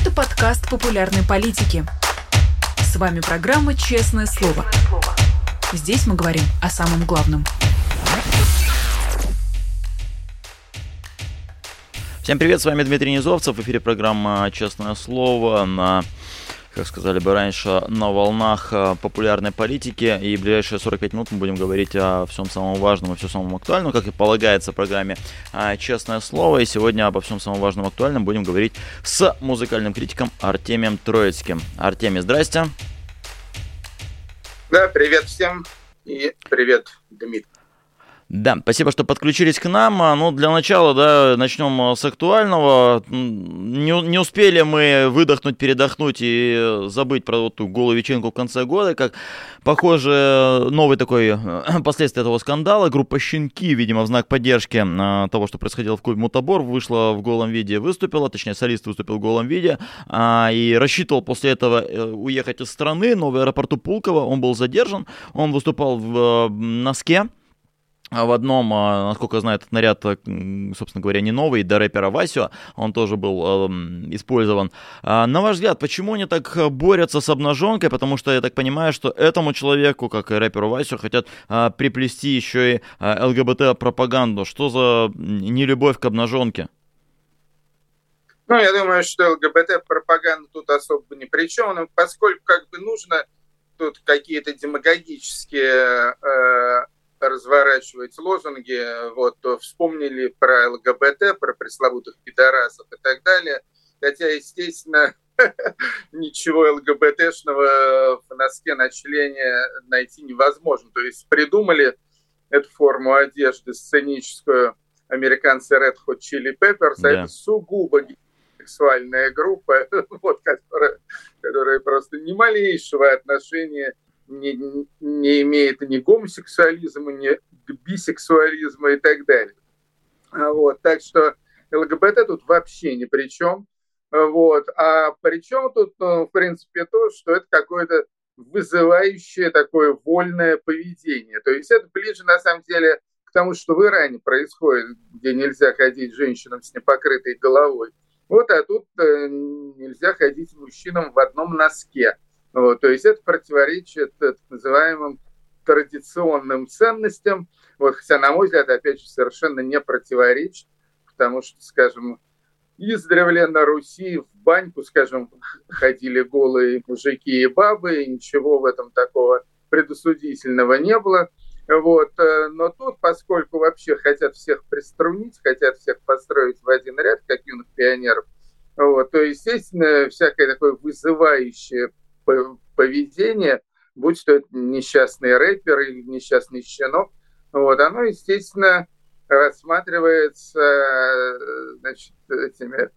Это подкаст популярной политики. С вами программа «Честное слово». Здесь мы говорим о самом главном. Всем привет, с вами Дмитрий Низовцев. В эфире программа «Честное слово» на как сказали бы раньше, на волнах э, популярной политики. И в ближайшие 45 минут мы будем говорить о всем самом важном и всем самом актуальном, как и полагается в программе э, «Честное слово». И сегодня обо всем самом важном и актуальном будем говорить с музыкальным критиком Артемием Троицким. Артемий, здрасте. Да, привет всем и привет, Дмитрий. Да, спасибо, что подключились к нам. А, ну, для начала, да, начнем а, с актуального. Не, не успели мы выдохнуть, передохнуть и забыть про вот ту голую вечеринку в конце года, как, похоже, новый такой последствия этого скандала. Группа «Щенки», видимо, в знак поддержки а, того, что происходило в клубе «Мутабор», вышла в голом виде, выступила, точнее, солист выступил в голом виде, и рассчитывал после этого э, уехать из страны, но в аэропорту Пулково он был задержан, он выступал в носке, в одном, а, насколько я знаю, этот наряд, э, собственно говоря, не новый, до рэпера Васио, он тоже был э, использован. А, на ваш взгляд, почему они так борются с обнаженкой? Потому что я так понимаю, что этому человеку, как и рэперу Васио, хотят э, приплести еще и э, ЛГБТ-пропаганду. Что за нелюбовь к обнаженке? Ну, я думаю, что ЛГБТ-пропаганда тут особо ни при чем, но поскольку как бы нужно тут какие-то демагогические э, разворачивать лозунги, вот, вспомнили про ЛГБТ, про пресловутых пидорасов и так далее. Хотя, естественно, ничего ЛГБТшного в носке на члене найти невозможно. То есть придумали эту форму одежды сценическую американцы Red Hot Chili Peppers, а да. а это сугубо сексуальная группа, вот, которая, которая просто ни малейшего отношения не, не имеет ни гомосексуализма, ни бисексуализма и так далее. А вот, так что ЛГБТ тут вообще ни при чем. Вот. А при чем тут, ну, в принципе, то, что это какое-то вызывающее такое вольное поведение. То есть это ближе, на самом деле, к тому, что в Иране происходит, где нельзя ходить женщинам с непокрытой головой. Вот, а тут э, нельзя ходить мужчинам в одном носке. Вот, то есть это противоречит так называемым традиционным ценностям, вот, хотя, на мой взгляд, опять же, совершенно не противоречит, потому что, скажем, издревле на Руси в баньку, скажем, ходили голые мужики и бабы, и ничего в этом такого предосудительного не было. Вот. Э, но тут, поскольку вообще хотят всех приструнить, хотят всех построить в один ряд, как юных пионеров, вот, то, естественно, всякое такое вызывающее поведение, будь то несчастный рэпер или несчастный щенок, вот, оно, естественно, рассматривается значит, этими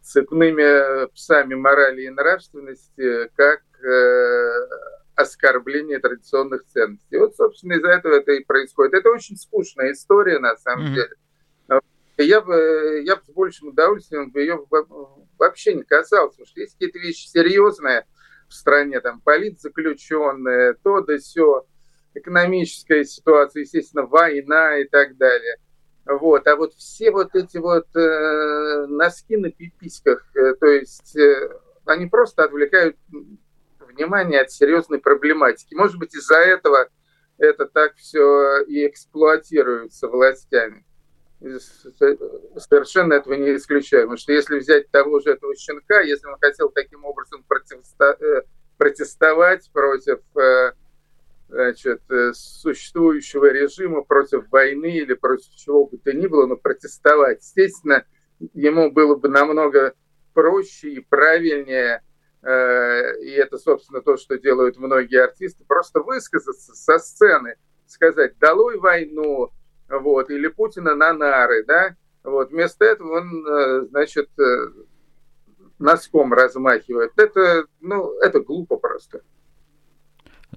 цепными псами морали и нравственности как э, оскорбление традиционных ценностей. Вот, собственно, из-за этого это и происходит. Это очень скучная история, на самом mm-hmm. деле. Я бы, я бы с большим удовольствием бы ее вообще не касался, потому что есть какие-то вещи серьезные, в стране, там, политзаключенные, то да все, экономическая ситуация, естественно, война и так далее. Вот. А вот все вот эти вот э, носки на пиписьках, э, то есть э, они просто отвлекают внимание от серьезной проблематики. Может быть, из-за этого это так все и эксплуатируется властями совершенно этого не исключаю. Потому что если взять того же этого щенка, если он хотел таким образом э, протестовать против э, значит, э, существующего режима, против войны или против чего бы то ни было, но протестовать, естественно, ему было бы намного проще и правильнее, и это, собственно, то, что делают многие артисты, просто высказаться со сцены, сказать «долой войну», вот, или Путина на нары, да, вот, вместо этого он, э, значит, э, носком размахивает. Это, ну, это глупо просто.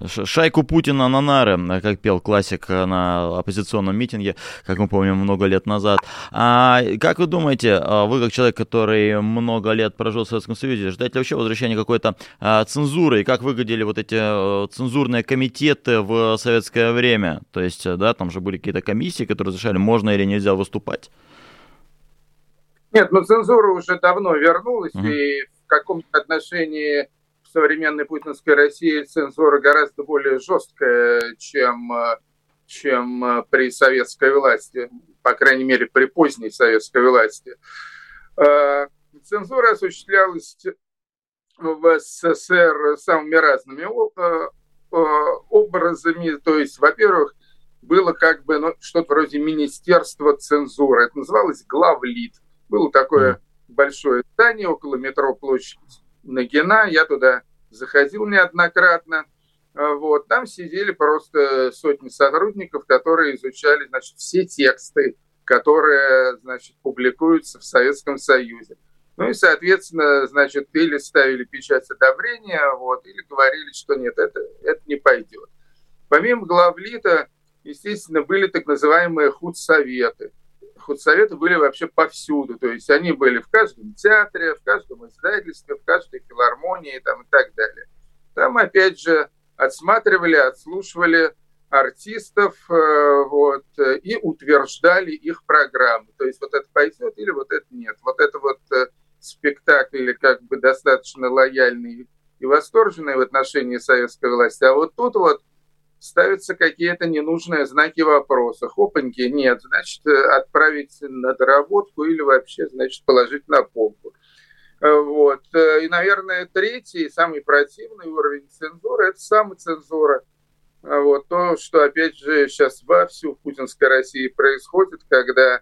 Шайку Путина на нары, как пел классик на оппозиционном митинге, как мы помним, много лет назад. А как вы думаете, а, вы как человек, который много лет прожил в Советском Союзе, ждать ли вообще возвращения какой-то а, цензуры? И как выглядели вот эти а, цензурные комитеты в советское время? То есть, да, там же были какие-то комиссии, которые разрешали, можно или нельзя выступать. Нет, ну цензура уже давно вернулась, mm-hmm. и в каком-то отношении современной путинской России цензура гораздо более жесткая, чем, чем при советской власти, по крайней мере, при поздней советской власти. Цензура осуществлялась в СССР самыми разными образами. То есть, во-первых, было как бы ну, что-то вроде Министерства цензуры. Это называлось главлит. Было такое большое здание около метро площадь Нагина. Я туда заходил неоднократно. А, вот. Там сидели просто сотни сотрудников, которые изучали значит, все тексты, которые значит, публикуются в Советском Союзе. Ну и, соответственно, значит, или ставили печать одобрения, вот, или говорили, что нет, это, это не пойдет. Помимо главлита, естественно, были так называемые худсоветы. Худсоветы были вообще повсюду, то есть они были в каждом театре, в каждом издательстве, в каждой филармонии там, и так далее. Там, опять же, отсматривали, отслушивали артистов э, вот, и утверждали их программы. То есть вот это пойдет или вот это нет. Вот это вот э, спектакль как бы достаточно лояльный и восторженный в отношении советской власти. А вот тут вот ставятся какие-то ненужные знаки вопроса. Хопаньки нет, значит, отправить на доработку или вообще, значит, положить на полку. Вот. И, наверное, третий, самый противный уровень цензуры – это самоцензура. Вот. То, что, опять же, сейчас вовсю в путинской России происходит, когда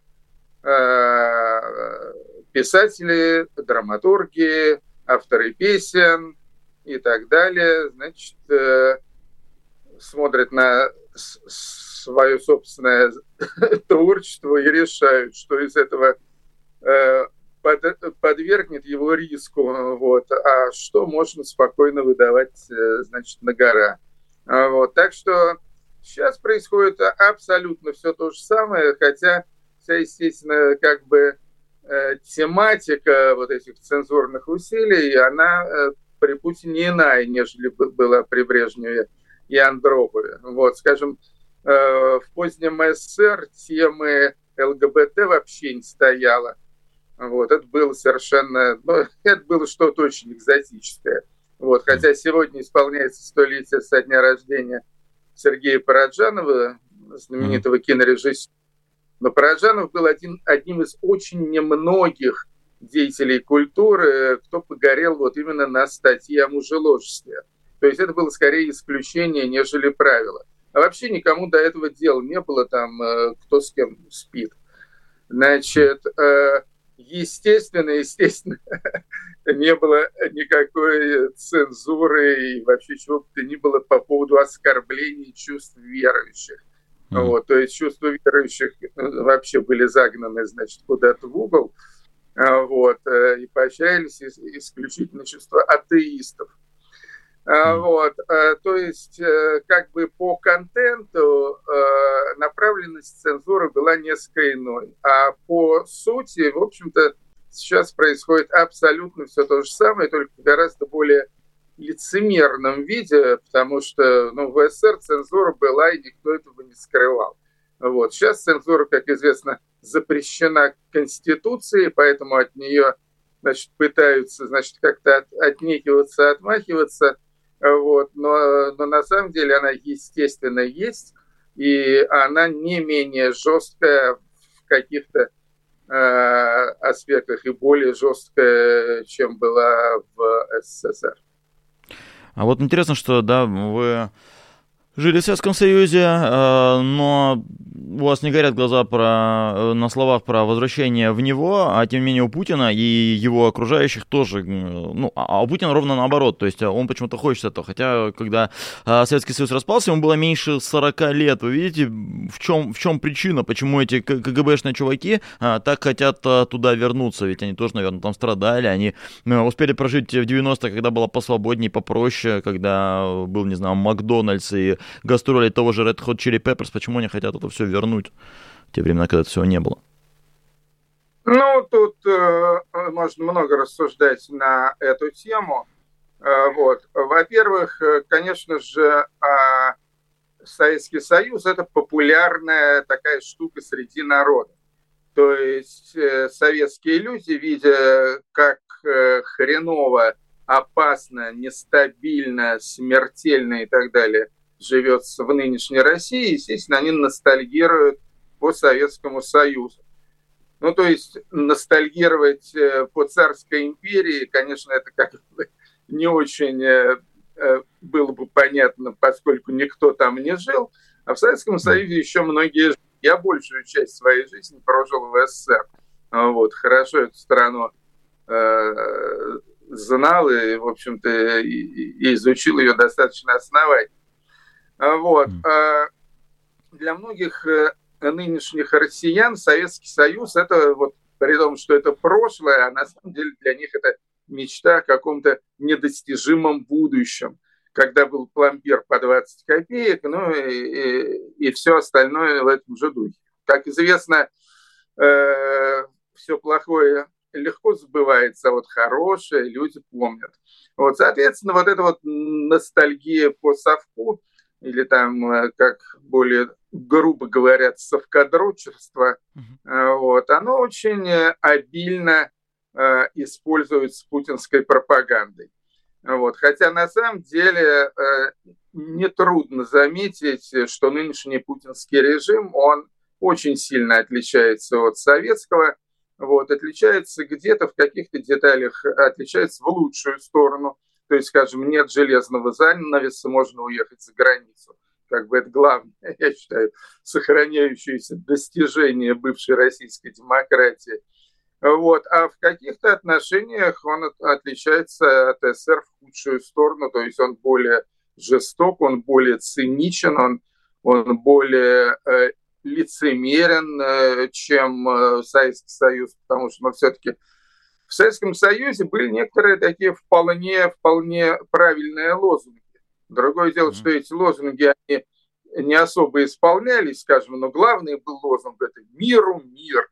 э, писатели, драматурги, авторы песен и так далее, значит, э, смотрят на свое собственное творчество и решают, что из этого э, подвергнет его риску, вот, а что можно спокойно выдавать, э, значит, на гора. А, вот, так что сейчас происходит абсолютно все то же самое, хотя вся, естественно, как бы э, тематика вот этих цензурных усилий, она при Путине иная, нежели была при Брежневе и Андропове. Вот, скажем, э, в позднем СССР темы ЛГБТ вообще не стояло. Вот, это было совершенно, ну, это было что-то очень экзотическое. Вот, хотя сегодня исполняется столетие со дня рождения Сергея Параджанова, знаменитого кинорежиссера. Но Параджанов был один, одним из очень немногих деятелей культуры, кто погорел вот именно на статье о мужеложестве. То есть это было скорее исключение, нежели правило. А вообще никому до этого дела не было, там, э, кто с кем спит. Значит, э, естественно, естественно, не было никакой цензуры и вообще чего бы то ни было по поводу оскорблений чувств верующих. Mm-hmm. Вот, то есть чувства верующих э, вообще были загнаны, значит, куда-то в угол, вот, и поощрялись исключительно чувства атеистов. А, вот, э, то есть, э, как бы по контенту э, направленность цензуры была несколько иной. А по сути, в общем-то, сейчас происходит абсолютно все то же самое, только в гораздо более лицемерном виде, потому что ну, в СССР цензура была, и никто этого не скрывал. Вот. Сейчас цензура, как известно, запрещена Конституцией, поэтому от нее значит, пытаются значит, как-то от, отнекиваться, отмахиваться – вот. Но, но на самом деле она, естественно, есть, и она не менее жесткая в каких-то э, аспектах и более жесткая, чем была в СССР. А вот интересно, что да, вы жили в Советском Союзе, э, но у вас не горят глаза про, э, на словах про возвращение в него, а тем не менее у Путина и его окружающих тоже, ну, а, а у Путина ровно наоборот, то есть э, он почему-то хочет этого, хотя когда Советский Союз распался, ему было меньше 40 лет, вы видите, в чем, в чем причина, почему эти КГБшные чуваки так хотят туда вернуться, ведь они тоже, наверное, там страдали, они успели прожить в 90-х, когда было посвободнее, попроще, когда был, не знаю, Макдональдс и гастроли того же Red Hot Chili Peppers, почему они хотят это все вернуть в те времена, когда всего не было? Ну, тут э, можно много рассуждать на эту тему. Э, вот. Во-первых, э, конечно же, э, Советский Союз – это популярная такая штука среди народа. То есть э, советские люди, видя, как э, хреново, опасно, нестабильно, смертельно и так далее живется в нынешней России, естественно, они ностальгируют по Советскому Союзу. Ну, то есть ностальгировать э, по царской империи, конечно, это как бы не очень э, было бы понятно, поскольку никто там не жил. А в Советском Союзе еще многие жили. Я большую часть своей жизни прожил в СССР. Вот, хорошо эту страну э, знал и, в общем-то, и, и изучил ее достаточно основательно. Вот. А для многих нынешних россиян Советский Союз это вот при том, что это прошлое, а на самом деле для них это мечта о каком-то недостижимом будущем, когда был пломбир по 20 копеек, ну и, и, и все остальное в этом же духе. Как известно, э, все плохое легко забывается, а вот хорошее люди помнят. Вот, соответственно, вот эта вот ностальгия по совку, или там, э, как более грубо говорят, совкадрочерство, uh-huh. вот, оно очень э, обильно э, используется путинской пропагандой. Вот. Хотя на самом деле э, нетрудно заметить, что нынешний путинский режим, он очень сильно отличается от советского, вот, отличается где-то в каких-то деталях, отличается в лучшую сторону. То есть, скажем, нет железного занавеса, можно уехать за границу. Как бы это главное, я считаю, сохраняющееся достижение бывшей российской демократии. Вот. А в каких-то отношениях он отличается от СССР в худшую сторону, то есть он более жесток, он более циничен, он, он более э, лицемерен, э, чем э, Советский Союз, потому что ну, все-таки в Советском Союзе были некоторые такие вполне, вполне правильные лозунги. Другое дело, mm-hmm. что эти лозунги, они не особо исполнялись, скажем, но главный был лозунг – это «миру мир».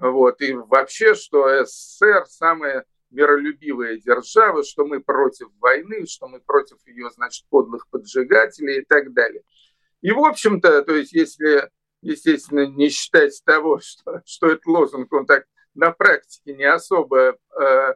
Вот. И вообще, что СССР самая миролюбивая держава, что мы против войны, что мы против ее, значит, подлых поджигателей и так далее. И, в общем-то, то есть, если, естественно, не считать того, что, что этот лозунг, он так на практике не особо э,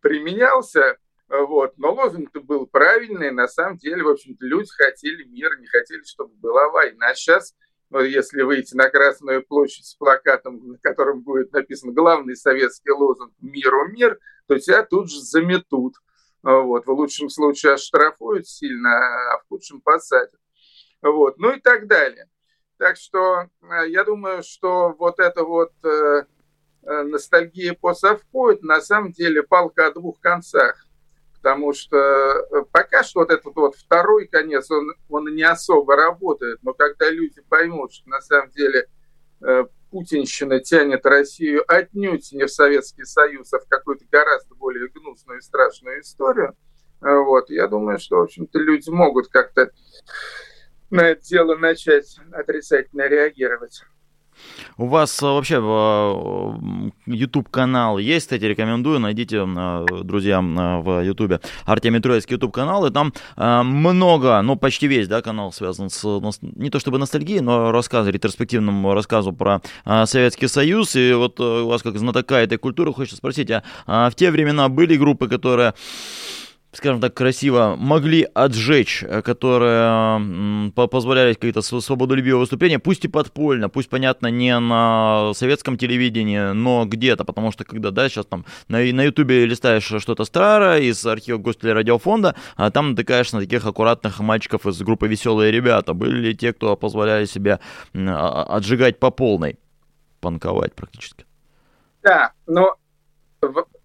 применялся, вот. Но лозунг-то был правильный. На самом деле, в общем-то, люди хотели мира, не хотели, чтобы была война. А сейчас, ну, если выйти на Красную площадь с плакатом, на котором будет написан главный советский лозунг «Миру мир», то тебя тут же заметут. Вот. В лучшем случае оштрафуют сильно, а в худшем посадят. Вот. Ну и так далее. Так что э, я думаю, что вот это вот э, э ностальгия по совку, это на самом деле палка о двух концах потому что э, пока что вот этот вот второй конец, он, он не особо работает, но когда люди поймут, что на самом деле э, путинщина тянет Россию отнюдь не в Советский Союз, а в какую-то гораздо более гнусную и страшную историю, э, вот, я думаю, что, в общем-то, люди могут как-то на это дело начать отрицательно реагировать. У вас э, вообще э, YouTube канал есть, кстати, рекомендую, найдите, э, друзья, в YouTube Артемий Троицкий YouTube канал, и там много, ну почти весь, да, канал связан с, не то чтобы ностальгией, но рассказом, ретроспективным рассказу про Советский Союз, и вот у вас как знатока этой культуры хочется спросить, а в те времена были группы, которые скажем так, красиво, могли отжечь, э, которые позволяли какие-то свободолюбивые выступления, пусть и подпольно, пусть, понятно, не на советском телевидении, но где-то, потому что когда, да, сейчас там на, на ютубе листаешь что-то старое из архива Гостелерадиофонда, а там натыкаешься на таких аккуратных мальчиков из группы «Веселые ребята». Были ли те, кто позволяли себе а, отжигать по полной, панковать практически? Да, но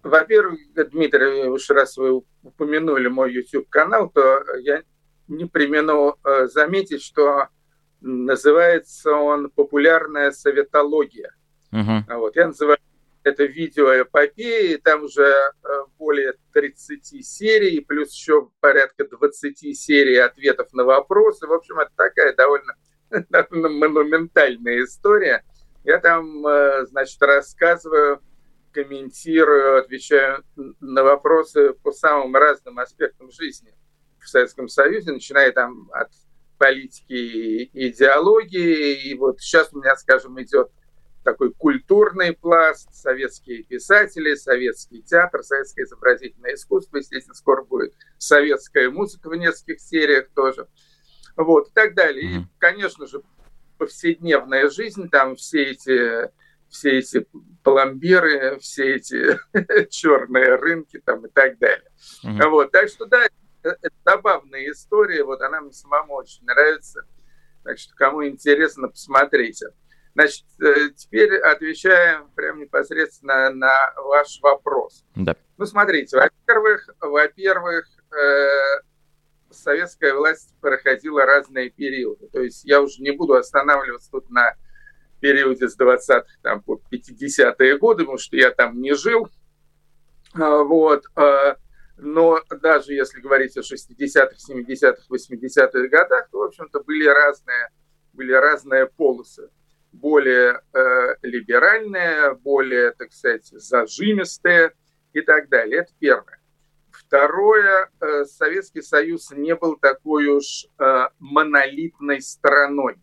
во-первых, Дмитрий, уж раз вы упомянули мой YouTube-канал, то я не примену э, заметить, что называется он «Популярная советология». Uh-huh. Вот, я называю это видеоэпопеи, там уже э, более 30 серий, плюс еще порядка 20 серий ответов на вопросы. В общем, это такая довольно, довольно монументальная история. Я там, э, значит, рассказываю комментирую, отвечаю на вопросы по самым разным аспектам жизни в Советском Союзе, начиная там от политики и идеологии. И вот сейчас у меня, скажем, идет такой культурный пласт, советские писатели, советский театр, советское изобразительное искусство, естественно, скоро будет советская музыка в нескольких сериях тоже, вот, и так далее. И, конечно же, повседневная жизнь, там все эти все эти пломбиры, все эти черные рынки там и так далее. Mm-hmm. Вот, так что да, это забавная история, вот она мне самому очень нравится. Так что кому интересно, посмотрите. Значит, э, теперь отвечаем прям непосредственно на ваш вопрос. Да. Ну, смотрите, во-первых, во-первых, э, советская власть проходила разные периоды. То есть я уже не буду останавливаться тут на периоде с 20-х там, по 50-е годы, потому что я там не жил. А, вот. А, но даже если говорить о 60-х, 70-х, 80-х годах, то, в общем-то, были разные, были разные полосы более э, либеральные, более, так сказать, зажимистые и так далее. Это первое. Второе, э, Советский Союз не был такой уж э, монолитной страной.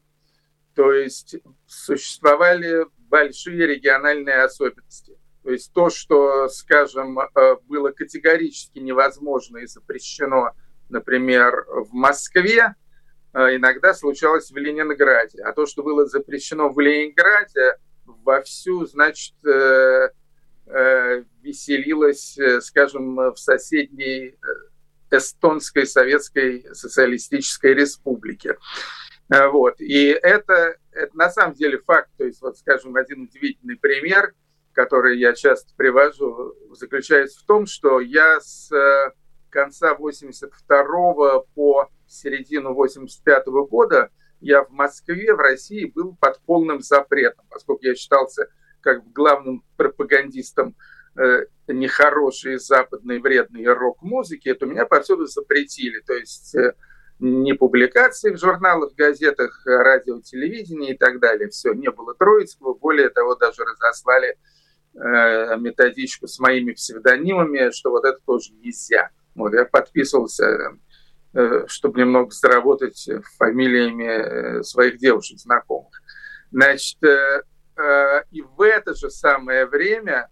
То есть существовали большие региональные особенности. То есть то, что, скажем, э, было категорически невозможно и запрещено, например, в Москве, Э, иногда случалось в Ленинграде. А то, что было запрещено в Ленинграде, вовсю, значит, э, веселилось, скажем, в соседней Эстонской Советской Социалистической Республике. Вот. И это, это на самом деле факт. То есть, вот, скажем, один удивительный пример, который я часто привожу, заключается в том, что я с конца 82 по середину 85 -го года я в Москве, в России был под полным запретом, поскольку я считался как главным пропагандистом э, нехорошей западной вредной рок-музыки, то меня повсюду запретили. То есть э, не публикации в журналах, газетах, радио, телевидении и так далее. Все, не было Троицкого. Более того, даже разослали э, методичку с моими псевдонимами, что вот это тоже нельзя. Вот я подписывался Э, чтобы немного заработать фамилиями э, своих девушек знакомых. Значит, э, и в это же самое время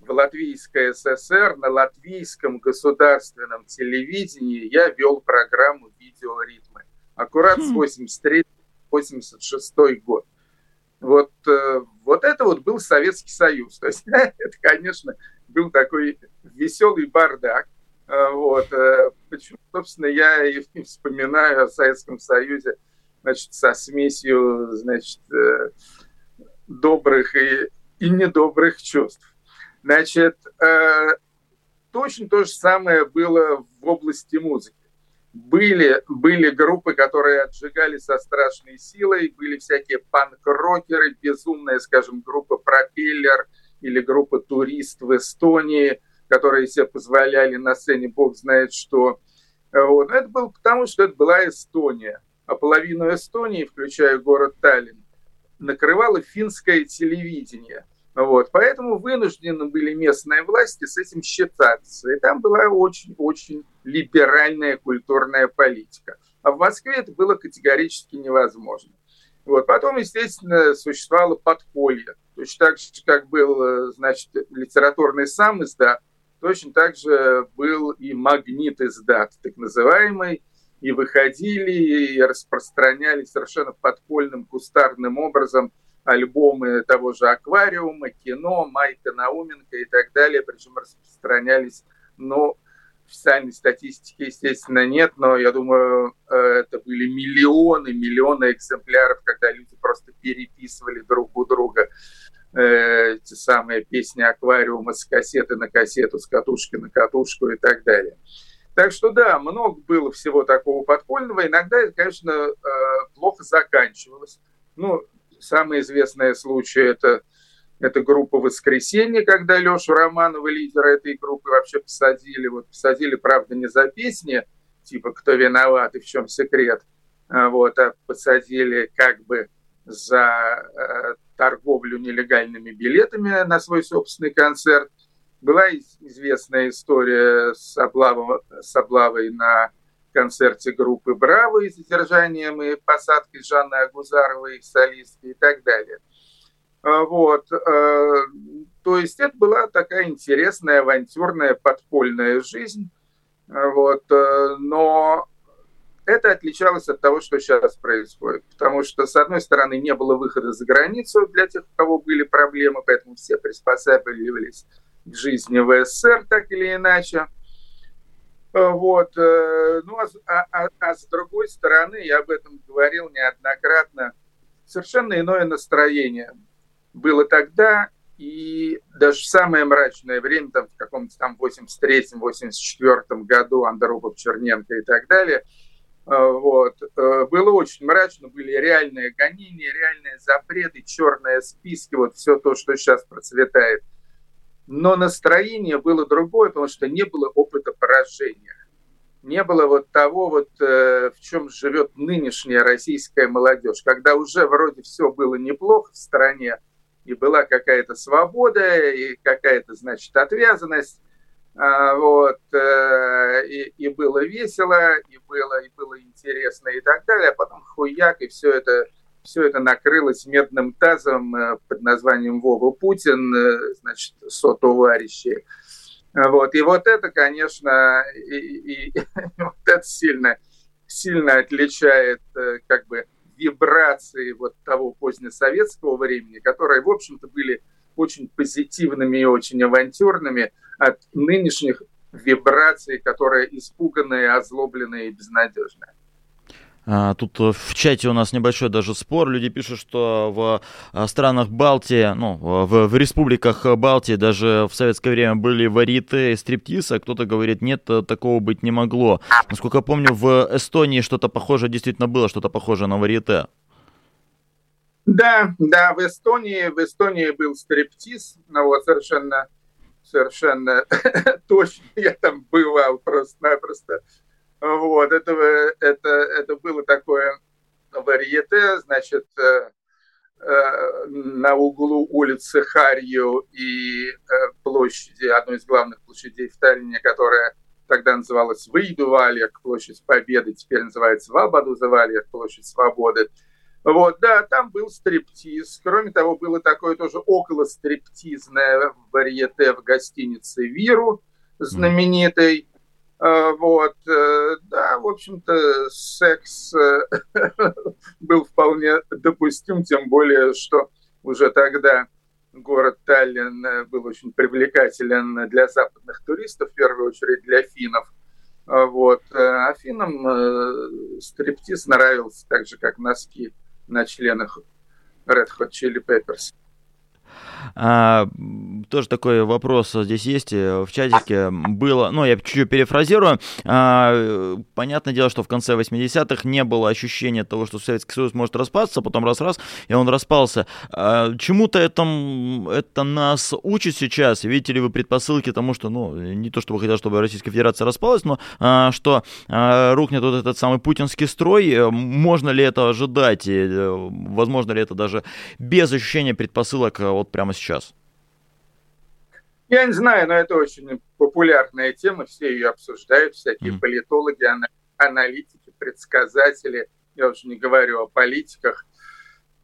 в Латвийской ССР на латвийском государственном телевидении я вел программу «Видеоритмы». Аккурат с 83 86 год. Вот, вот это вот был Советский Союз. То есть это, конечно, был такой веселый бардак – а, вот. Э, почему, собственно, я и вспоминаю о Советском Союзе значит, со смесью значит, э, добрых и, и недобрых чувств. Значит, э, точно то же самое было в области музыки. Были, были группы, которые отжигали со страшной силой, были всякие панк-рокеры, безумная, скажем, группа «Пропеллер» или группа «Турист» в Эстонии – которые себе позволяли на сцене бог знает что. Вот. Но это было потому, что это была Эстония. А половину Эстонии, включая город Таллин, накрывало финское телевидение. Вот. Поэтому вынуждены были местные власти с этим считаться. И там была очень-очень либеральная культурная политика. А в Москве это было категорически невозможно. Вот. Потом, естественно, существовало подполье. Точно так же, как был, э, значит, литературный сам издат, Точно так же был и магнит издат, так называемый, и выходили, и распространяли совершенно подпольным, кустарным образом альбомы того же «Аквариума», кино, Майка Науменко и так далее, причем распространялись, ну, официальной статистики, естественно, нет, но я думаю, э, это были миллионы, миллионы экземпляров, когда люди просто переписывали друг у друга э, те самые песни аквариума с кассеты на кассету, с катушки на катушку и так далее. Так что да, много было всего такого подпольного. Иногда это, конечно, э, плохо заканчивалось. Ну, самый известный случай это, это группа «Воскресенье», когда Лешу Романова, лидера этой группы, вообще посадили. Вот посадили, правда, не за песни, типа «Кто виноват и в чем секрет», а вот, а посадили как бы за э, торговлю нелегальными билетами на свой собственный концерт. Была известная история с, облавом, с облавой на концерте группы «Браво» и задержанием и посадкой Жанны Агузаровой, солистки и так далее. Вот. То есть это была такая интересная, авантюрная, подпольная жизнь. Вот. Но это отличалось от того, что сейчас происходит. Потому что, с одной стороны, не было выхода за границу для тех, у кого были проблемы, поэтому все приспосабливались к жизни в СССР так или иначе. Вот. Э, ну, а, а, а, а с другой стороны, я об этом говорил неоднократно, совершенно иное настроение было тогда, и даже в самое мрачное время, там, в каком-то там 83-84 году, Андропов, Черненко и так далее, э, вот, э, было очень мрачно, были реальные гонения, реальные запреты, черные списки, вот все то, что сейчас процветает – но настроение было другое, потому что не было опыта поражения. Не было вот того, вот, э, в чем живет нынешняя российская молодежь, когда уже вроде все было неплохо в стране, и была какая-то свобода, и какая-то, значит, отвязанность, а, вот, э, и, и было весело, и было, и было интересно, и так далее, а потом хуяк, и все это все это накрылось медным тазом э, под названием Вова Путин, э, значит, сотоварищи. Вот. И вот это, конечно, и, и, и вот это сильно, сильно отличает э, как бы вибрации вот того позднесоветского времени, которые, в общем-то, были очень позитивными и очень авантюрными от нынешних вибраций, которые испуганные, озлобленные и безнадежные. А, тут э, в чате у нас небольшой даже спор. Люди пишут, что в а, странах Балтии, ну, в, в республиках Балтии даже в советское время были вариты, стриптиз, а кто-то говорит, нет, э, такого быть не могло. Насколько я помню, в Эстонии что-то похожее действительно было, что-то похожее на варите. Да, да, в Эстонии, в Эстонии был стриптиз, ну вот совершенно, совершенно точно, я там бывал просто-напросто. Вот, это, это, это было такое варьете, значит, э, э, на углу улицы Харью и э, площади, одной из главных площадей в Таллине, которая тогда называлась Выйду Вальяк, площадь Победы, теперь называется Вабаду Завальяк, площадь Свободы. Вот, да, там был стриптиз. Кроме того, было такое тоже около стриптизное варьете в гостинице Виру, знаменитой. А, вот, э, да, в общем-то, секс э, был вполне допустим, тем более, что уже тогда город Таллин э, был очень привлекателен для западных туристов, в первую очередь для финнов. Вот. А финнам стриптиз нравился так же, как носки на членах Red Hot Chili Peppers. А, тоже такой вопрос здесь есть э, в чатике. Было, ну, я чуть-чуть перефразирую. А, понятное дело, что в конце 80-х не было ощущения того, что Советский Союз может распасться, потом раз-раз, и он распался. А, чему-то это, это нас учит сейчас. Видите ли вы предпосылки тому, что, ну, не то, чтобы хотел, чтобы Российская Федерация распалась, но а, что а, рухнет вот этот самый путинский строй. Э, можно ли это ожидать? И, э, возможно ли это даже без ощущения предпосылок вот прямо сейчас? Я не знаю, но это очень популярная тема, все ее обсуждают, всякие mm. политологи, аналитики, предсказатели, я уже не говорю о политиках.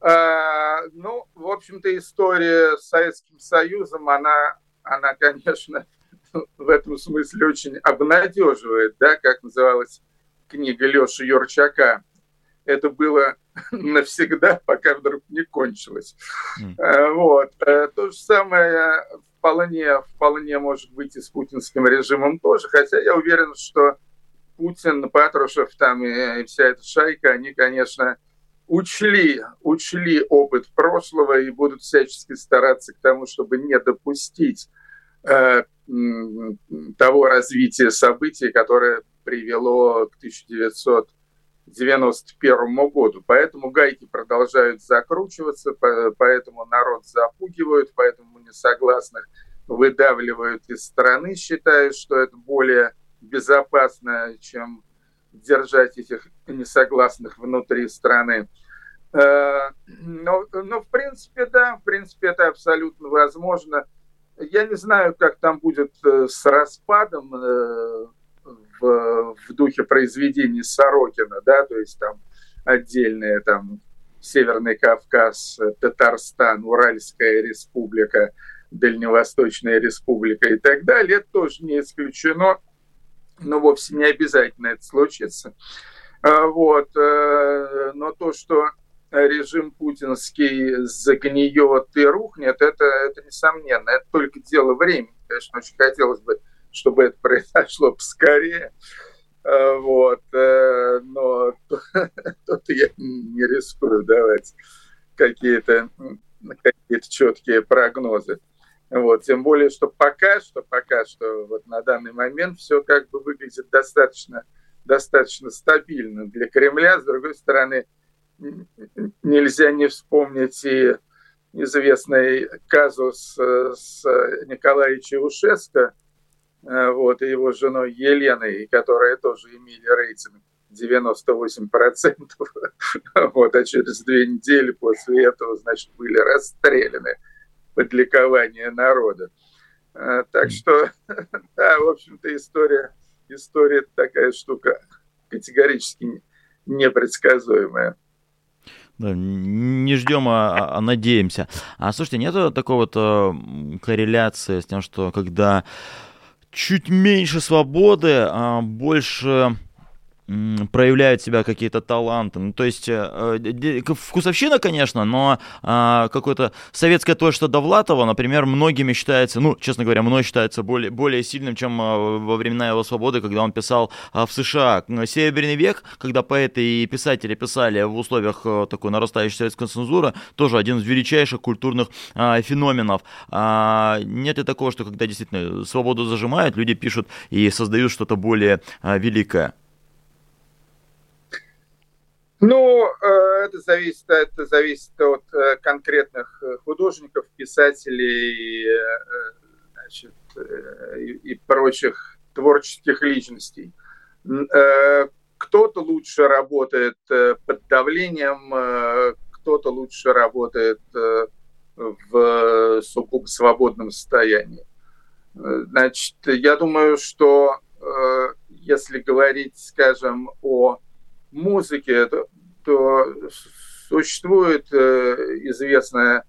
А, ну, в общем-то, история с Советским Союзом, она, она, конечно, в этом смысле очень обнадеживает, да, как называлась книга Леши Юрчака. Это было навсегда, пока вдруг не кончилось. Mm. Вот. Э, то же самое вполне, вполне может быть и с путинским режимом тоже, хотя я уверен, что Путин, Патрушев там и, и вся эта шайка, они, конечно, учли, учли опыт прошлого и будут всячески стараться к тому, чтобы не допустить э, того развития событий, которое привело к 1900 1991 году. Поэтому гайки продолжают закручиваться, поэтому народ запугивают, поэтому несогласных выдавливают из страны, считая, что это более безопасно, чем держать этих несогласных внутри страны. Э, но, но в принципе, да, в принципе, это абсолютно возможно. Я не знаю, как там будет э, с распадом э, в, в духе произведений Сорокина, да, то есть там отдельные там Северный Кавказ, Татарстан, Уральская республика, Дальневосточная республика и так далее. Это тоже не исключено, но вовсе не обязательно это случится. А, вот. Э, но то, что режим путинский загниет и рухнет, это, это несомненно. Это только дело времени. Конечно, очень хотелось бы, чтобы это произошло поскорее. А, вот. Э, но тут я не рискую давать какие-то какие четкие прогнозы. Вот, тем более, что пока что, пока что, вот на данный момент все как бы выглядит достаточно, достаточно стабильно для Кремля. С другой стороны, нельзя не вспомнить и известный казус э, с Николаем Чаушеско, вот, и его женой Еленой, которая тоже имели рейтинг 98%, вот, а через две недели после этого, значит, были расстреляны под ликование народа. Э, так что, да, в общем-то, история, история такая штука категорически непредсказуемая. Да, не ждем, а, а надеемся. А слушайте, нету такой вот э, корреляции с тем, что когда чуть меньше свободы, а больше проявляют себя какие-то таланты. Ну, то есть э, вкусовщина, конечно, но э, какое-то советское творчество Довлатова, например, многими считается, ну, честно говоря, мной считается более, более сильным, чем э, во времена его свободы, когда он писал э, в США. Серебряный век, когда поэты и писатели писали в условиях э, такой нарастающей советской цензуры, тоже один из величайших культурных э, феноменов. А, нет ли такого, что когда действительно свободу зажимают, люди пишут и создают что-то более э, великое? Ну, э, это зависит, это зависит от э, конкретных э, художников, писателей значит, и, прочих творческих личностей. Кто-то лучше работает под давлением, кто-то лучше работает в сугубо свободном состоянии. Значит, я думаю, что если говорить, скажем, о музыке, то, то существует э, известная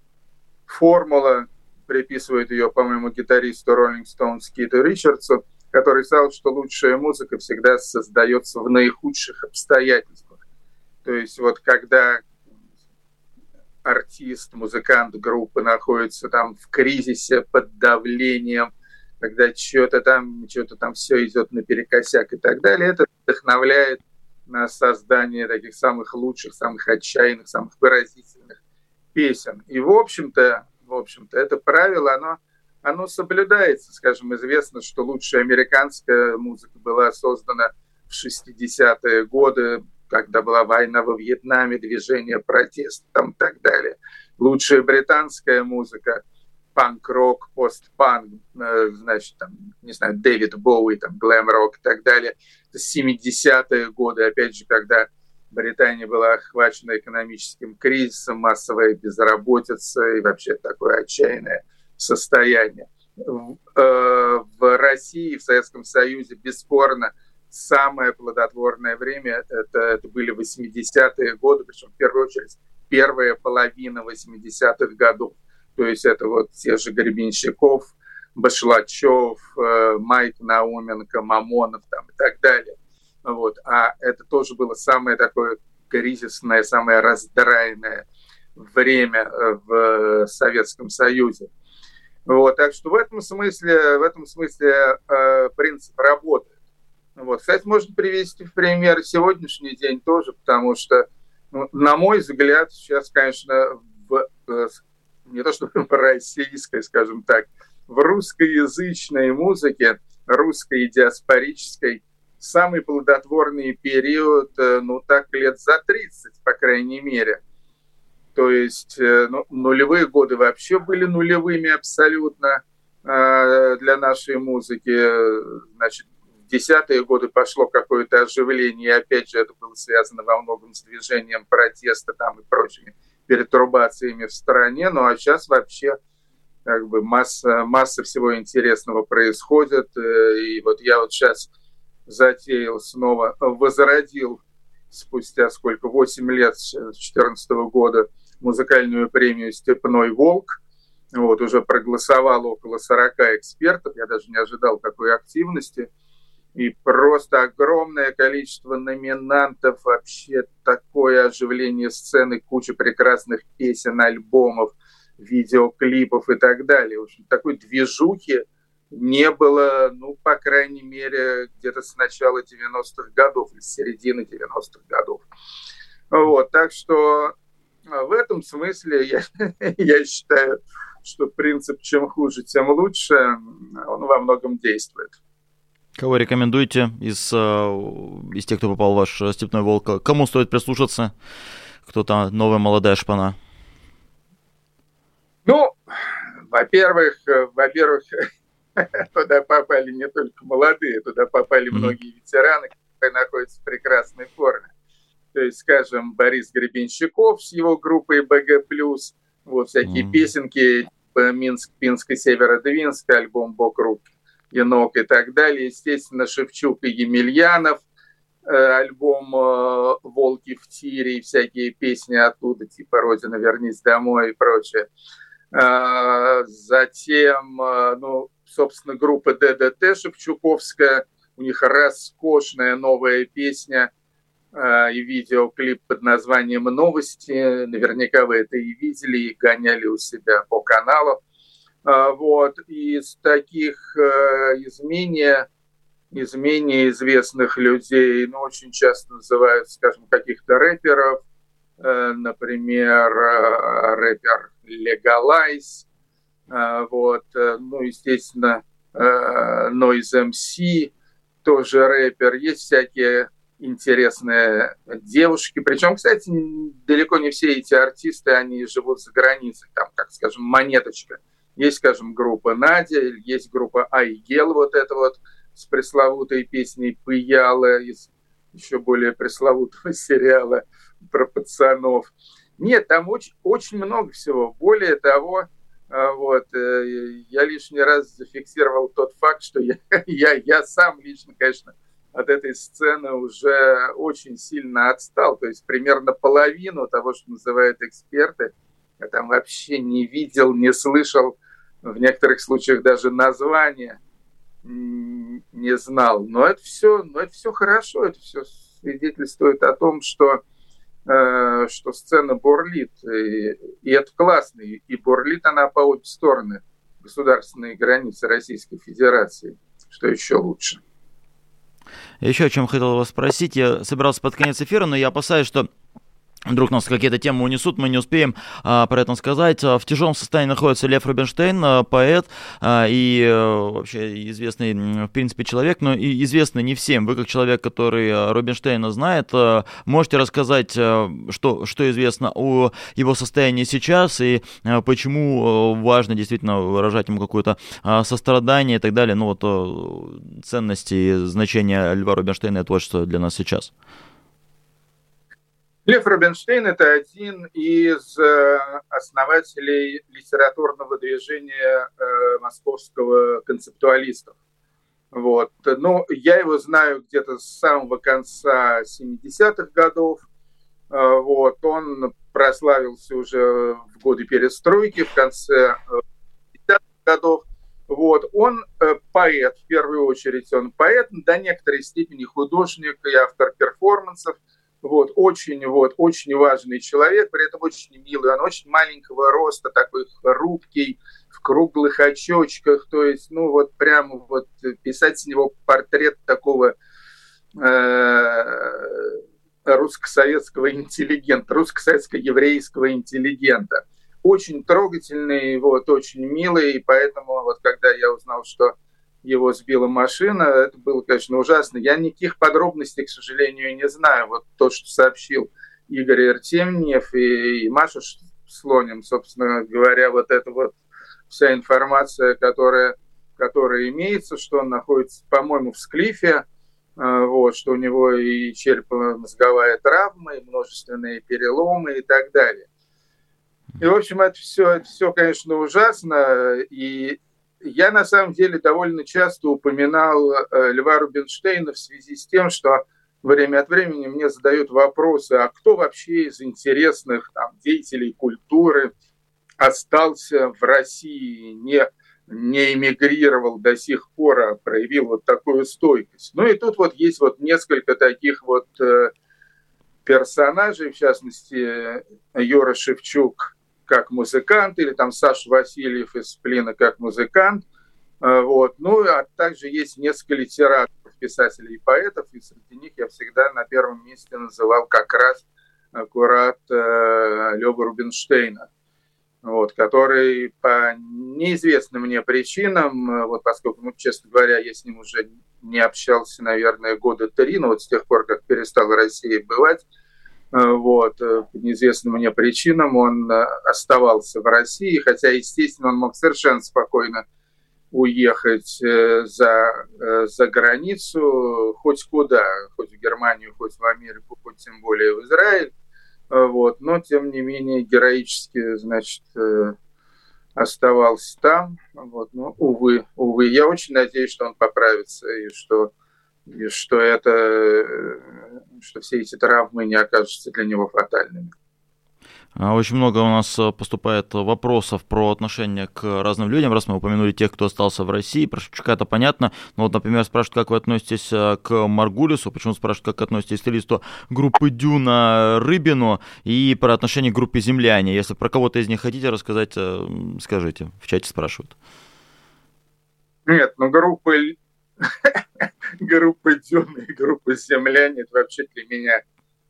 формула, приписывает ее, по-моему, гитаристу Rolling Stones Киту Ричардсу, который сказал, что лучшая музыка всегда создается в наихудших обстоятельствах. То есть вот когда артист, музыкант группы находится там в кризисе под давлением, когда что-то там, что-то там все идет наперекосяк и так далее, это вдохновляет на создание таких самых лучших, самых отчаянных, самых выразительных песен. И, в общем-то, в общем-то, это правило, оно, оно соблюдается. Скажем, известно, что лучшая американская музыка была создана в 60-е годы, когда была война во Вьетнаме, движение протеста там, и так далее. Лучшая британская музыка – панк-рок, пост-панк, э, значит, там, не знаю, Дэвид Боуи, там, глэм-рок и так далее. Это 70-е годы, опять же, когда Британия была охвачена экономическим кризисом, массовая безработица и вообще такое отчаянное состояние. В, э, в России, в Советском Союзе, бесспорно, самое плодотворное время это, это были 80-е годы, причем в первую очередь первая половина 80-х годов. То есть это вот те же Гребенщиков, Башлачев, э, Майк Науменко, Мамонов там, и так далее. Вот. А это тоже было самое такое кризисное, самое раздраенное время э, в Советском Союзе. Вот, так что в этом смысле, в этом смысле э, принцип работает. Вот. Кстати, можно привести в пример сегодняшний день тоже, потому что, ну, на мой взгляд, сейчас, конечно, в э, не то чтобы российской, скажем так, в русскоязычной музыке, русской диаспорической, самый плодотворный период, э, ну, так лет за 30, по крайней мере. То есть э, ну, нулевые годы вообще были нулевыми абсолютно э, для нашей музыки. Значит, в десятые годы пошло какое-то оживление, и опять же это было связано во многом с движением протеста там и прочими перетурбациями в стране, ну а сейчас вообще как бы масса, масса всего интересного происходит. Э, и вот я вот сейчас затеял снова, возродил спустя сколько, 8 лет, с 2014 года, музыкальную премию «Степной волк». Вот, уже проголосовало около 40 экспертов, я даже не ожидал такой активности. И просто огромное количество номинантов, вообще такое оживление сцены, куча прекрасных песен, альбомов, видеоклипов и так далее. В общем, такой движухи не было, ну, по крайней мере, где-то с начала 90-х годов или с середины 90-х годов. Вот, так что а, в этом смысле я, я считаю, что принцип «чем хуже, тем лучше» он во многом действует. Кого рекомендуете из, а, из тех, кто попал в ваш «Степной волк»? Кому стоит прислушаться? Кто-то новая молодая шпана? Ну, во-первых, э, во-первых, туда попали не только молодые, туда попали многие ветераны, которые находятся в прекрасной форме. То есть, скажем, Борис Гребенщиков с его группой БГ+, вот всякие mm. песенки, типа Минск, Пинск и Северодвинск, альбом «Бог рук и ног» и так далее. Естественно, Шевчук и Емельянов, э, альбом э, «Волки в тире» и всякие песни оттуда, типа «Родина, вернись домой» и прочее. А, затем, э, ну, собственно, группа ДДТ Шевчуковская, у них роскошная новая песня э, и видеоклип под названием «Новости». Наверняка вы это и видели, и гоняли у себя по каналу. Вот. Из таких э, изменений, изменений известных людей, ну, очень часто называют, скажем, каких-то рэперов, э, например, рэпер Legalize, а, вот, э, ну, естественно, э, Noise MC, тоже рэпер, есть всякие интересные девушки. Причем, кстати, далеко не все эти артисты, они живут за границей, там, как скажем, монеточка. Есть, скажем, группа Надя, есть группа Айгел, вот это вот с пресловутой песней Пыяла из еще более пресловутого сериала про пацанов. Нет, там очень, очень много всего. Более того, а, вот. Э, я лишний раз зафиксировал тот факт, что я, я, я сам лично, конечно, от этой сцены уже очень сильно отстал. То есть примерно половину того, что называют эксперты, я там вообще не видел, не слышал, в некоторых случаях даже названия не знал. Но это все, но это все хорошо, это все свидетельствует о том, что что сцена бурлит, и, и это классно, и бурлит она по обе стороны государственной границы Российской Федерации, что еще лучше. Еще о чем хотел вас спросить. Я собирался под конец эфира, но я опасаюсь, что Вдруг нас какие-то темы унесут, мы не успеем а, про это сказать. В тяжелом состоянии находится Лев Рубинштейн, а, поэт а, и а, вообще известный, в принципе, человек, но и известный не всем. Вы, как человек, который а, Рубинштейна знает, а, можете рассказать, а, что, что известно о его состоянии сейчас и а, почему важно действительно выражать ему какое-то а, сострадание и так далее. Ну вот а, ценности и значения Льва Рубинштейна вот что для нас сейчас. Лев Рубинштейн – это один из э, основателей литературного движения э, московского концептуалистов. Вот. Ну, я его знаю где-то с самого конца 70-х годов. Э, вот. Он прославился уже в годы перестройки, в конце 50-х годов. Вот. Он поэт, в первую очередь он поэт, до некоторой степени художник и автор перформансов – вот, очень, вот, очень важный человек, при этом очень милый. Он очень маленького роста, такой хрупкий, в круглых очочках. То есть, ну, вот прямо вот писать с него портрет такого э, русско-советского интеллигента, русско-советско-еврейского интеллигента. Очень трогательный, вот, очень милый, и поэтому вот когда я узнал, что его сбила машина. Это было, конечно, ужасно. Я никаких подробностей, к сожалению, не знаю. Вот то, что сообщил Игорь Артемьев и, и Маша Слоним, собственно говоря, вот эта вот вся информация, которая, которая имеется, что он находится, по-моему, в Склифе, э, вот, что у него и черепно-мозговая травма, и множественные переломы и так далее. И, в общем, это все, это все, конечно, ужасно. И я на самом деле довольно часто упоминал э, Льва Рубинштейна в связи с тем, что время от времени мне задают вопросы, а кто вообще из интересных там, деятелей культуры остался в России, не, не эмигрировал до сих пор, а проявил вот такую стойкость. Ну и тут вот есть вот несколько таких вот э, персонажей, в частности, Юра Шевчук как музыкант, или там Саша Васильев из Сплина как музыкант. Э, вот. Ну, а также есть несколько литераторов, писателей и поэтов, и среди них я всегда на первом месте называл как раз аккурат э, Лёва Рубинштейна вот, который по неизвестным мне причинам, э, вот поскольку, ну, честно говоря, я с ним уже не общался, наверное, года три, но вот с тех пор, как перестал в России бывать, э, вот, э, по неизвестным мне причинам он оставался в России, хотя, естественно, он мог совершенно спокойно уехать за, за границу, хоть куда, хоть в Германию, хоть в Америку, хоть тем более в Израиль. Э, вот, но тем не менее героически, значит, э, оставался там, вот, но увы, увы, я очень надеюсь, что он поправится и что и что это, э, что все эти травмы не окажутся для него фатальными. А, очень много у нас э, поступает вопросов про отношение к разным людям, раз мы упомянули тех, кто остался в России. Про Шевчука это понятно, но вот, например, спрашивают, как вы относитесь э, к Маргулису, почему спрашивают, как относитесь к стилисту группы Дюна Рыбину и про отношение к группе Земляне. Если про кого-то из них хотите рассказать, скажите, в чате спрашивают. Нет, ну группа, группа Дюна и группа Земляне, это вообще для меня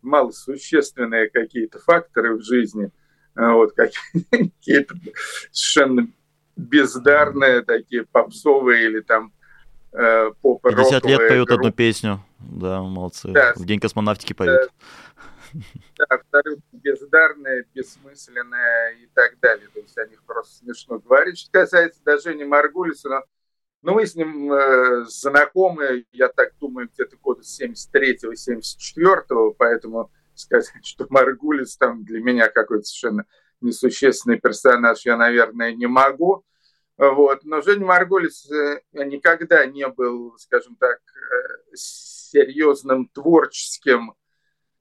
малосущественные какие-то факторы в жизни, а вот какие-то совершенно бездарные такие попсовые или там э, поп 50 лет поют группы. одну песню, да, молодцы, да, в День космонавтики поют. Да, вторые бездарные, бессмысленные и так далее. То есть о них просто смешно говорить. Что касается даже не Маргулиса, но ну, мы с ним э, знакомы, я так думаю, где-то года 73-го, 74-го, поэтому сказать, что Маргулис там для меня какой-то совершенно несущественный персонаж, я, наверное, не могу. Вот. Но Женя Маргулис э, никогда не был, скажем так, э, серьезным творческим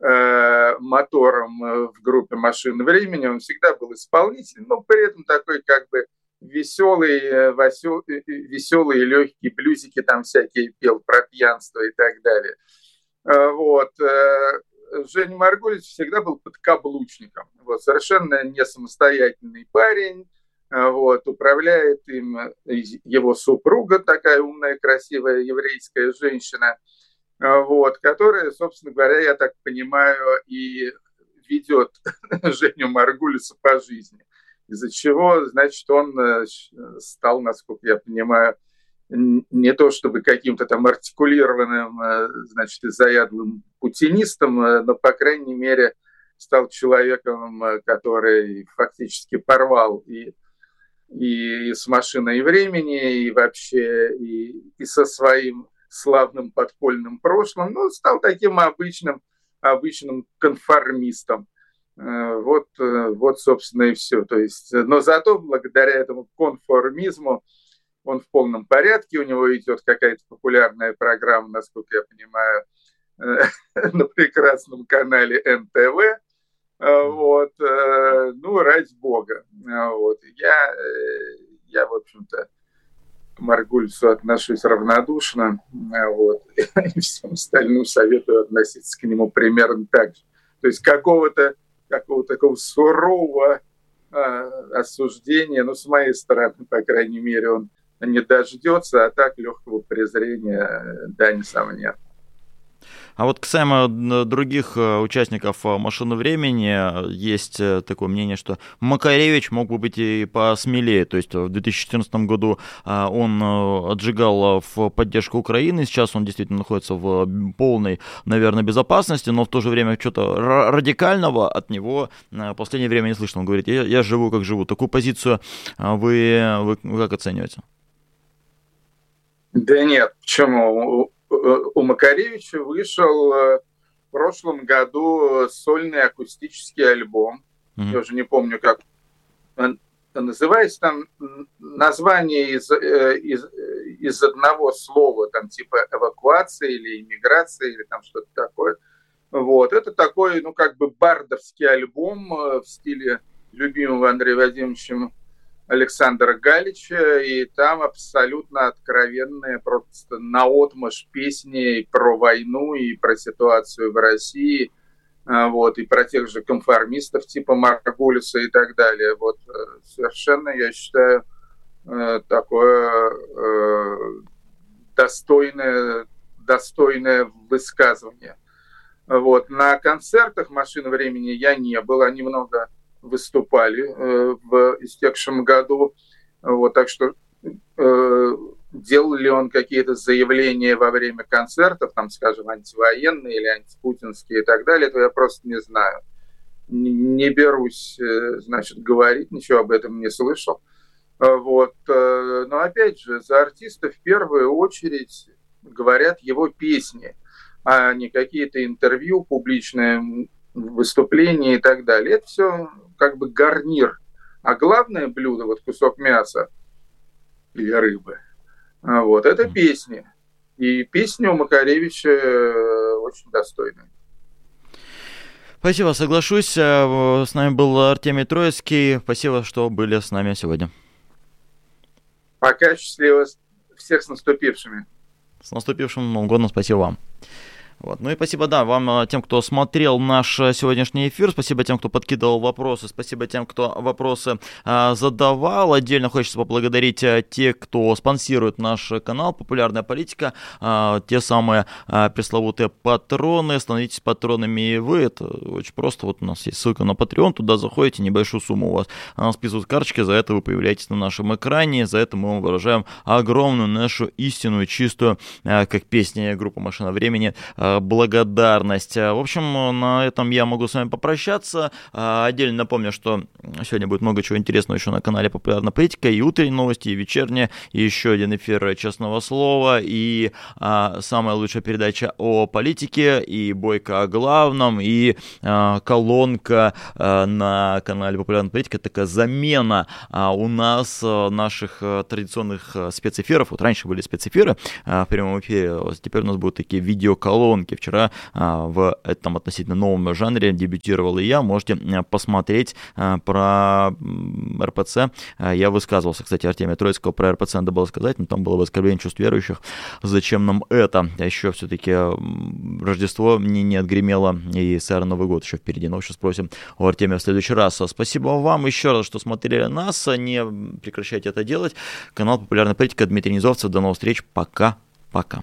э, мотором в группе «Машины времени». Он всегда был исполнителем, но при этом такой как бы веселые, э, э, веселые легкие блюзики там всякие пел про пьянство и так далее. Э, вот. Женя Маргулич всегда был подкаблучником. Вот, совершенно не самостоятельный парень. Вот, управляет им его супруга, такая умная, красивая еврейская женщина, вот, которая, собственно говоря, я так понимаю, и ведет Женю Маргулиса по жизни из-за чего, значит, он э, стал, насколько я понимаю, не то чтобы каким-то там артикулированным, э, значит, и заядлым путинистом, э, но, по крайней мере, стал человеком, который фактически порвал и, и с машиной времени, и вообще и, и со своим славным подпольным прошлым, ну, стал таким обычным, обычным конформистом. Э, вот, э, вот, собственно, и все. То есть, э, но зато благодаря этому конформизму он в полном порядке, у него идет какая-то популярная программа, насколько я понимаю, на прекрасном канале НТВ. Вот, ну, ради бога. Вот. Я, я, в общем-то, к Маргульцу отношусь равнодушно, вот, и всем остальным советую относиться к нему примерно так же. То есть какого-то какого-то такого сурового э, осуждения, ну, с моей стороны, по крайней мере, он не дождется, а так легкого презрения, да, несомненно. А вот касаемо других э, участников э, «Машины времени», есть э, такое мнение, что Макаревич мог бы быть и посмелее. То есть в 2014 году он отжигал в поддержку Украины, сейчас он действительно находится в полной, наверное, безопасности, но в то же время что-то радикального от него в последнее время не слышно. Он говорит, я, я живу как живу. Такую позицию вы, вы как оцениваете? Да нет, почему? У Макаревича вышел э, в прошлом году сольный акустический альбом. Mm-hmm. Я уже не помню, как он называется. Там название из, э, из, из одного слова, там типа эвакуация или иммиграция или там что-то такое. Вот. Это такой, ну, как бы бардовский альбом в стиле любимого Андрея Владимировича Александра Галича, и там абсолютно откровенные просто наотмашь песни про войну и про ситуацию в России, а, вот, и про тех же конформистов типа Марголиса и так далее. Вот э, совершенно, я считаю, э, такое э, достойное, достойное высказывание. Вот. На концертах «Машины времени» я не был, они много выступали э, в истекшем году. Вот, так что э, делал ли он какие-то заявления во время концертов, там, скажем, антивоенные или антипутинские и так далее, это я просто не знаю. Не берусь, э, значит, говорить, ничего об этом не слышал. Вот. Но опять же, за артиста в первую очередь говорят его песни, а не какие-то интервью публичные, выступления и так далее. Это все как бы гарнир. А главное блюдо, вот кусок мяса или рыбы, а вот, это песни. И песни у Макаревича э, очень достойные. Спасибо, соглашусь. Э, с нами был Артемий Троицкий. Спасибо, что были с нами сегодня. Пока, счастливо. Всех с наступившими. С наступившим Новым годом. Спасибо вам. Вот. Ну и спасибо, да, вам, э, тем, кто смотрел наш э, сегодняшний эфир, спасибо тем, кто подкидывал вопросы, спасибо тем, кто вопросы а, задавал. Отдельно хочется поблагодарить тех, кто спонсирует наш канал «Популярная политика», а, те самые а, пресловутые патроны. Становитесь патронами и вы, это очень просто. Вот у нас есть ссылка на Patreon, туда заходите, небольшую сумму у вас а, списывают карточки, за это вы появляетесь на нашем экране, за это мы вам выражаем огромную нашу истинную, чистую, а, как песня группы «Машина времени», Э, благодарность. В общем, на этом я могу с вами попрощаться. Э, отдельно напомню, что сегодня будет много чего интересного еще на канале Популярная политика, и утренние новости, и вечерние, и еще один эфир честного слова, и а, самая лучшая передача о политике, и бойка о главном, и а, колонка а, на канале Популярная политика, такая замена а, у нас а, наших традиционных спецэфиров. Вот раньше были спецэфиры а, в прямом эфире, теперь у нас будут такие видеоколонки, колонки. Вчера а, в этом относительно новом жанре дебютировал и я. Можете а, посмотреть а, про РПЦ. Я высказывался, кстати, Артемия Троицкого про РПЦ надо было сказать, но там было бы оскорбление чувств верующих. Зачем нам это? А еще все-таки Рождество не, не отгремело, и сэр Новый год еще впереди. Но сейчас спросим у Артемия в следующий раз. Спасибо вам еще раз, что смотрели нас. Не прекращайте это делать. Канал Популярная политика Дмитрий Низовцев. До новых встреч. Пока. Пока.